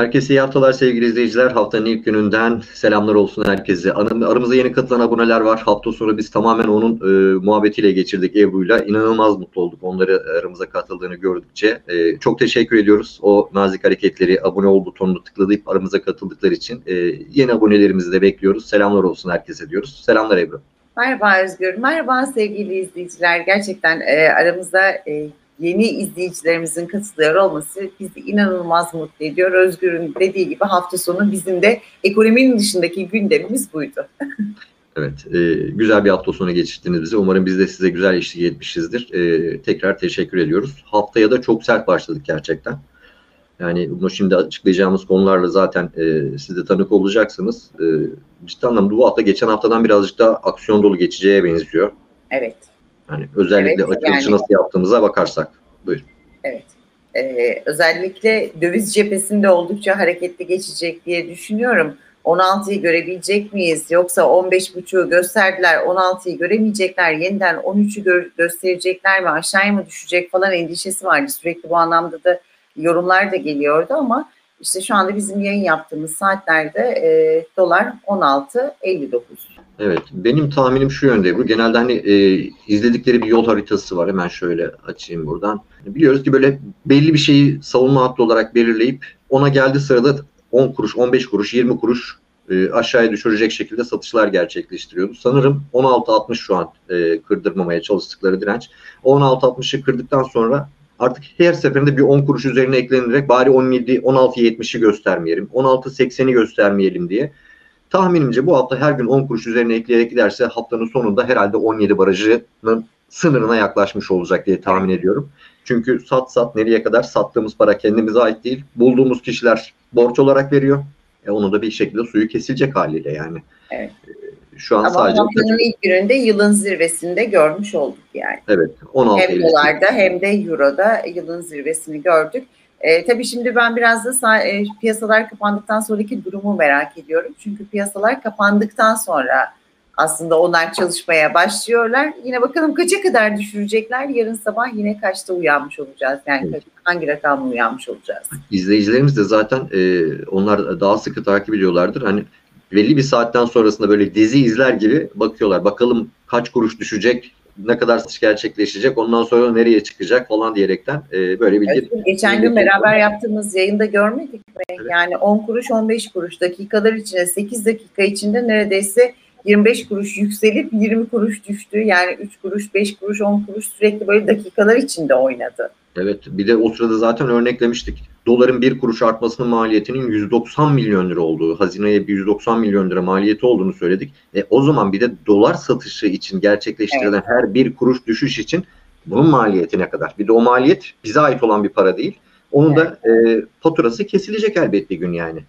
Herkese iyi haftalar sevgili izleyiciler. Haftanın ilk gününden selamlar olsun herkese. Aramızda yeni katılan aboneler var. Hafta sonu biz tamamen onun e, muhabbetiyle geçirdik Ebru'yla. İnanılmaz mutlu olduk onları aramıza katıldığını gördükçe. E, çok teşekkür ediyoruz o nazik hareketleri, abone ol butonunu tıklayıp aramıza katıldıkları için. E, yeni abonelerimizi de bekliyoruz. Selamlar olsun herkese diyoruz. Selamlar Ebru. Merhaba Özgür, merhaba sevgili izleyiciler. Gerçekten e, aramızda e, yeni izleyicilerimizin katılıyor olması bizi inanılmaz mutlu ediyor. Özgür'ün dediği gibi hafta sonu bizim de ekonominin dışındaki gündemimiz buydu. Evet, e, güzel bir hafta sonu geçirdiniz bize. Umarım biz de size güzel eşlik etmişizdir. E, tekrar teşekkür ediyoruz. Haftaya da çok sert başladık gerçekten. Yani bunu şimdi açıklayacağımız konularla zaten e, siz de tanık olacaksınız. E, ciddi anlamda bu hafta geçen haftadan birazcık daha aksiyon dolu geçeceğe benziyor. Evet. Yani özellikle Evet, açılışı yani- nasıl yaptığımıza bakarsak. Buyurun. Evet. Ee, özellikle döviz cephesinde oldukça hareketli geçecek diye düşünüyorum. 16'yı görebilecek miyiz? Yoksa 15.5'u gösterdiler, 16'yı göremeyecekler, yeniden 13'ü gö- gösterecekler mi, aşağıya mı düşecek falan endişesi vardı. Sürekli bu anlamda da yorumlar da geliyordu ama işte şu anda bizim yayın yaptığımız saatlerde e, dolar 16.59. Evet, benim tahminim şu yönde Ebru. Genelde hani e, izledikleri bir yol haritası var. Hemen şöyle açayım buradan. Biliyoruz ki böyle belli bir şeyi savunma hattı olarak belirleyip ona geldiği sırada 10 kuruş, 15 kuruş, 20 kuruş e, aşağıya düşürecek şekilde satışlar gerçekleştiriyordu. Sanırım 16.60 şu an e, kırdırmamaya çalıştıkları direnç. 16.60'ı kırdıktan sonra artık her seferinde bir 10 kuruş üzerine eklenerek bari 17, 16.70'i göstermeyelim, 16.80'i göstermeyelim diye Tahminimce bu hafta her gün 10 kuruş üzerine ekleyerek giderse haftanın sonunda herhalde 17 barajının sınırına yaklaşmış olacak diye tahmin ediyorum. Çünkü sat sat nereye kadar sattığımız para kendimize ait değil. Bulduğumuz kişiler borç olarak veriyor. E onu da bir şekilde suyu kesilecek haliyle yani. Evet. E, Şu an Ama sadece haftanın ilk gününde yılın zirvesinde görmüş olduk yani. evet 16 Hem dolarda hem de euroda yılın zirvesini gördük. E, tabii şimdi ben biraz da e, piyasalar kapandıktan sonraki durumu merak ediyorum. Çünkü piyasalar kapandıktan sonra aslında onlar çalışmaya başlıyorlar. Yine bakalım kaça kadar düşürecekler. Yarın sabah yine kaçta uyanmış olacağız? Yani Evet. hangi rakamla uyanmış olacağız? İzleyicilerimiz de zaten e, onlar daha sıkı takip ediyorlardır. Hani belli bir saatten sonrasında böyle dizi izler gibi bakıyorlar. Bakalım kaç kuruş düşecek, ne kadar satış gerçekleşecek, ondan sonra nereye çıkacak falan diyerekten e, böyle bir Özgür, geçen gün beraber yaptığımız yayında görmedik mi? Evet. Yani 10 kuruş 15 kuruş dakikalar içinde 8 dakika içinde neredeyse 25 kuruş yükselip 20 kuruş düştü. Yani 3 kuruş, 5 kuruş, 10 kuruş sürekli böyle dakikalar içinde oynadı. Evet bir de o sırada zaten örneklemiştik. Doların bir kuruş artmasının maliyetinin 190 milyon lira olduğu, hazineye bir 190 milyon lira maliyeti olduğunu söyledik. E, o zaman bir de dolar satışı için gerçekleştirilen her bir kuruş düşüş için bunun maliyeti ne kadar? Bir de o maliyet bize ait olan bir para değil. Onun da e, faturası kesilecek elbet bir gün yani.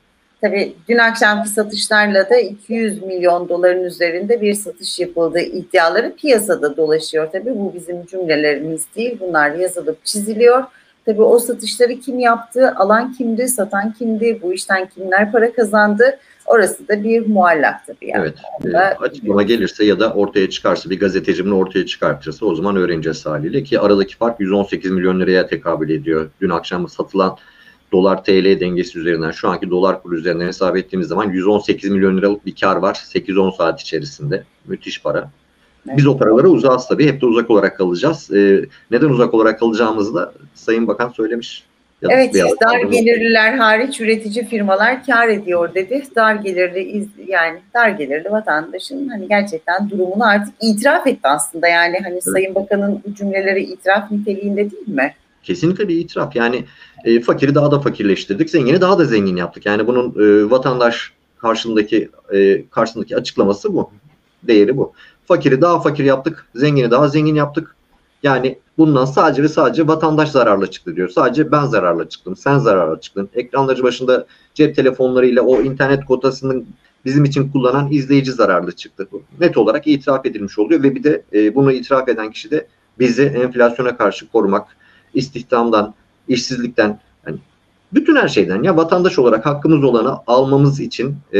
Tabii dün akşamki satışlarla da 200 milyon doların üzerinde bir satış yapıldığı iddiaları piyasada dolaşıyor. Tabii bu bizim cümlelerimiz değil. Bunlar yazılıp çiziliyor. Tabii o satışları kim yaptı, alan kimdi, satan kimdi, bu işten kimler para kazandı orası da bir muallak tabii. Yani. Evet. E, Onda- açıklama gelirse ya da ortaya çıkarsa bir gazeteci bunu ortaya çıkartırsa o zaman öğreneceğiz haliyle ki aradaki fark 118 milyon liraya tekabül ediyor. Dün akşam satılan dolar TL dengesi üzerinden şu anki dolar kuru üzerinden hesap ettiğimiz zaman 118 milyon liralık bir kar var 8-10 saat içerisinde. Müthiş para. Biz o paralara uzağız tabii. Hep de uzak olarak kalacağız. Ee, neden uzak olarak kalacağımızı da Sayın Bakan söylemiş. Evet, dar gelirliler hariç üretici firmalar kar ediyor dedi. Dar gelirli iz, yani dar gelirli vatandaşın hani gerçekten durumunu artık itiraf etti aslında. Yani hani Sayın Bakan'ın bu cümleleri itiraf niteliğinde değil mi? Kesinlikle bir itiraf. Yani e, fakiri daha da fakirleştirdik, zengini daha da zengin yaptık. Yani bunun e, vatandaş karşındaki e, karşısındaki açıklaması bu. Değeri bu. Fakiri daha fakir yaptık, zengini daha zengin yaptık. Yani bundan sadece ve sadece vatandaş zararlı çıktı diyor. Sadece ben zararlı çıktım, sen zararlı çıktın. Ekranları başında cep telefonlarıyla o internet kotasının bizim için kullanan izleyici zararlı çıktı. Net olarak itiraf edilmiş oluyor ve bir de e, bunu itiraf eden kişi de bizi enflasyona karşı korumak, istihdamdan, işsizlikten, yani bütün her şeyden ya vatandaş olarak hakkımız olanı almamız için e,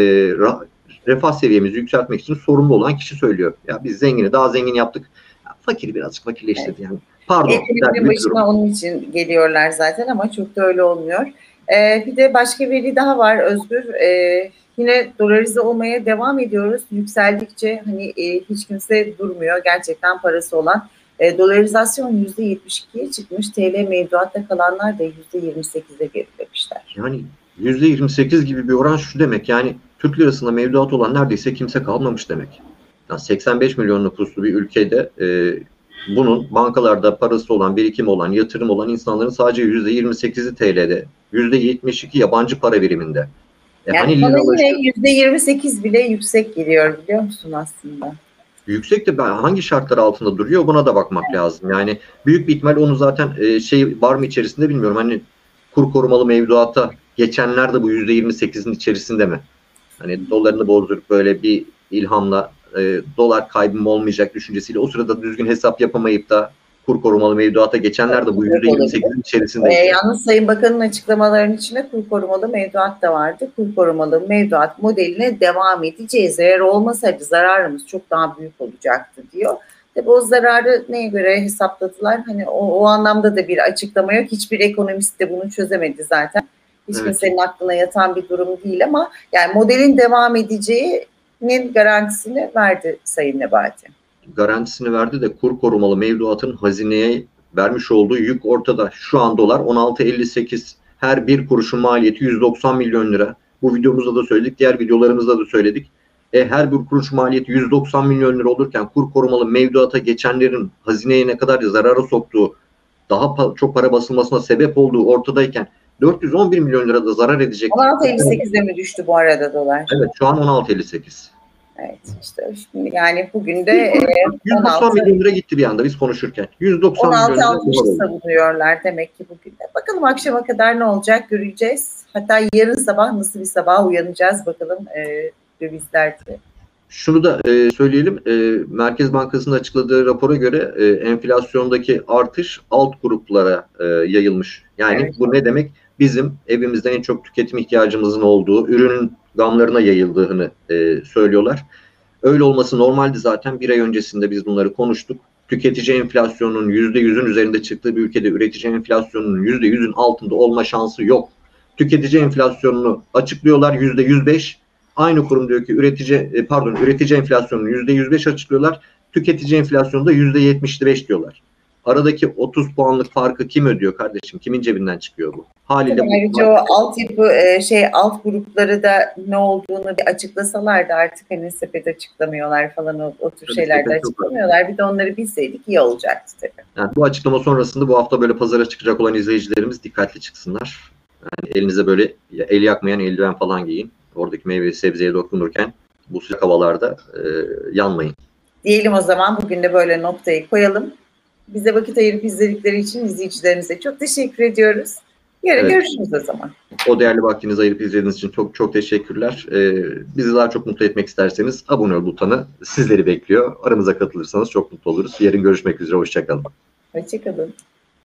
refah seviyemizi yükseltmek için sorumlu olan kişi söylüyor. Ya biz zengini daha zengin yaptık. Ya, fakiri birazcık fakirleştirdi yani. Pardon. Durum. başına onun için geliyorlar zaten ama çok da öyle olmuyor. Ee, bir de başka veri daha var Özgür. Ee, yine dolarize olmaya devam ediyoruz. Yükseldikçe hani e, hiç kimse durmuyor. Gerçekten parası olan. E, dolarizasyon %72'ye çıkmış. TL mevduatta kalanlar da %28'e gerilemişler. Yani %28 gibi bir oran şu demek yani Türk lirasında mevduat olan neredeyse kimse kalmamış demek. Yani 85 milyon nüfuslu bir ülkede e, bunun bankalarda parası olan, birikim olan, yatırım olan insanların sadece %28'i TL'de, %72 yabancı para biriminde. E Yani hani bana yine %28 bile yüksek geliyor biliyor musun aslında? Yüksek de ben hangi şartlar altında duruyor buna da bakmak lazım. Yani büyük bir ihtimal onu zaten e, şey var mı içerisinde bilmiyorum. Hani kur korumalı mevduata geçenler de bu %28'in içerisinde mi? Hani dolarını bozdurup böyle bir ilhamla e, dolar kaybım olmayacak düşüncesiyle o sırada düzgün hesap yapamayıp da kur korumalı mevduata geçenler de bu %28'in içerisinde. Ee, yalnız Sayın Bakan'ın açıklamalarının içinde kur korumalı mevduat da vardı. Kur korumalı mevduat modeline devam edeceğiz. Eğer olmasaydı zararımız çok daha büyük olacaktı diyor. Tabi o zararı neye göre hesapladılar? Hani o, o anlamda da bir açıklama yok. Hiçbir ekonomist de bunu çözemedi zaten. Hiç Evet. kimsenin aklına yatan bir durum değil ama yani modelin devam edeceğinin garantisini verdi Sayın Nebati. Garantisini verdi de kur korumalı mevduatın hazineye vermiş olduğu yük ortada. Şu an dolar 16.58 her bir kuruşun maliyeti 190 milyon lira. Bu videomuzda da söyledik, diğer videolarımızda da söyledik. E, her bir kuruş maliyeti 190 milyon lira olurken kur korumalı mevduata geçenlerin hazineye ne kadar zarara soktuğu, daha pa- çok para basılmasına sebep olduğu ortadayken 411 milyon lirada zarar edecek. 16.58'e mi düştü bu arada dolar? Evet şu an 16.58. Evet işte şimdi yani bugün de e, 190 16 milyon lira gitti bir anda biz konuşurken. 190 milyon lira. 16.60'ı dolar oldu. savunuyorlar demek ki bugün de. Bakalım akşama kadar ne olacak göreceğiz. Hatta yarın sabah nasıl bir sabah uyanacağız bakalım e, dövizlerde. Şunu da e, söyleyelim. E, Merkez Bankası'nın açıkladığı rapora göre e, enflasyondaki artış alt gruplara e, yayılmış. Yani Evet. bu ne demek? Bizim evimizde en çok tüketim ihtiyacımızın olduğu ürünün gamlarına yayıldığını e, söylüyorlar. Öyle olması normaldi zaten. Bir ay öncesinde biz bunları konuştuk. Tüketici enflasyonunun %100'ün üzerinde çıktığı bir ülkede üretici enflasyonunun %100'ün altında olma şansı yok. Tüketici enflasyonunu açıklıyorlar %105. Aynı kurum diyor ki üretici e, pardon üretici enflasyonunu %105 açıklıyorlar. Tüketici enflasyonu da %75 diyorlar. Aradaki 30 puanlık farkı kim ödüyor kardeşim? Kimin cebinden çıkıyor bu? Haliyle Ayrıca o altyapı e, şey alt grupları da ne olduğunu bir açıklasalardı artık hani sepet açıklamıyorlar falan o, o tür Tabii şeyler de sepet yok. açıklamıyorlar. Bir de onları bilseydik iyi olacaktı tabii. Yani bu açıklama sonrasında bu hafta böyle pazara çıkacak olan izleyicilerimiz dikkatli çıksınlar. Yani elinize böyle el yakmayan eldiven falan giyin. Oradaki meyve sebzeye dokunurken bu sıcak havalarda e, yanmayın. Diyelim o zaman bugün de böyle noktayı koyalım. Bize vakit ayırıp izledikleri için izleyicilerimize çok teşekkür ediyoruz. Yarın Evet. görüşürüz o zaman. O değerli vaktinizi ayırıp izlediğiniz için çok çok teşekkürler. E, bizi daha çok mutlu etmek isterseniz abone ol butonu sizleri bekliyor. Aramıza katılırsanız çok mutlu oluruz. Yarın görüşmek üzere. Hoşçakalın. Hoşçakalın.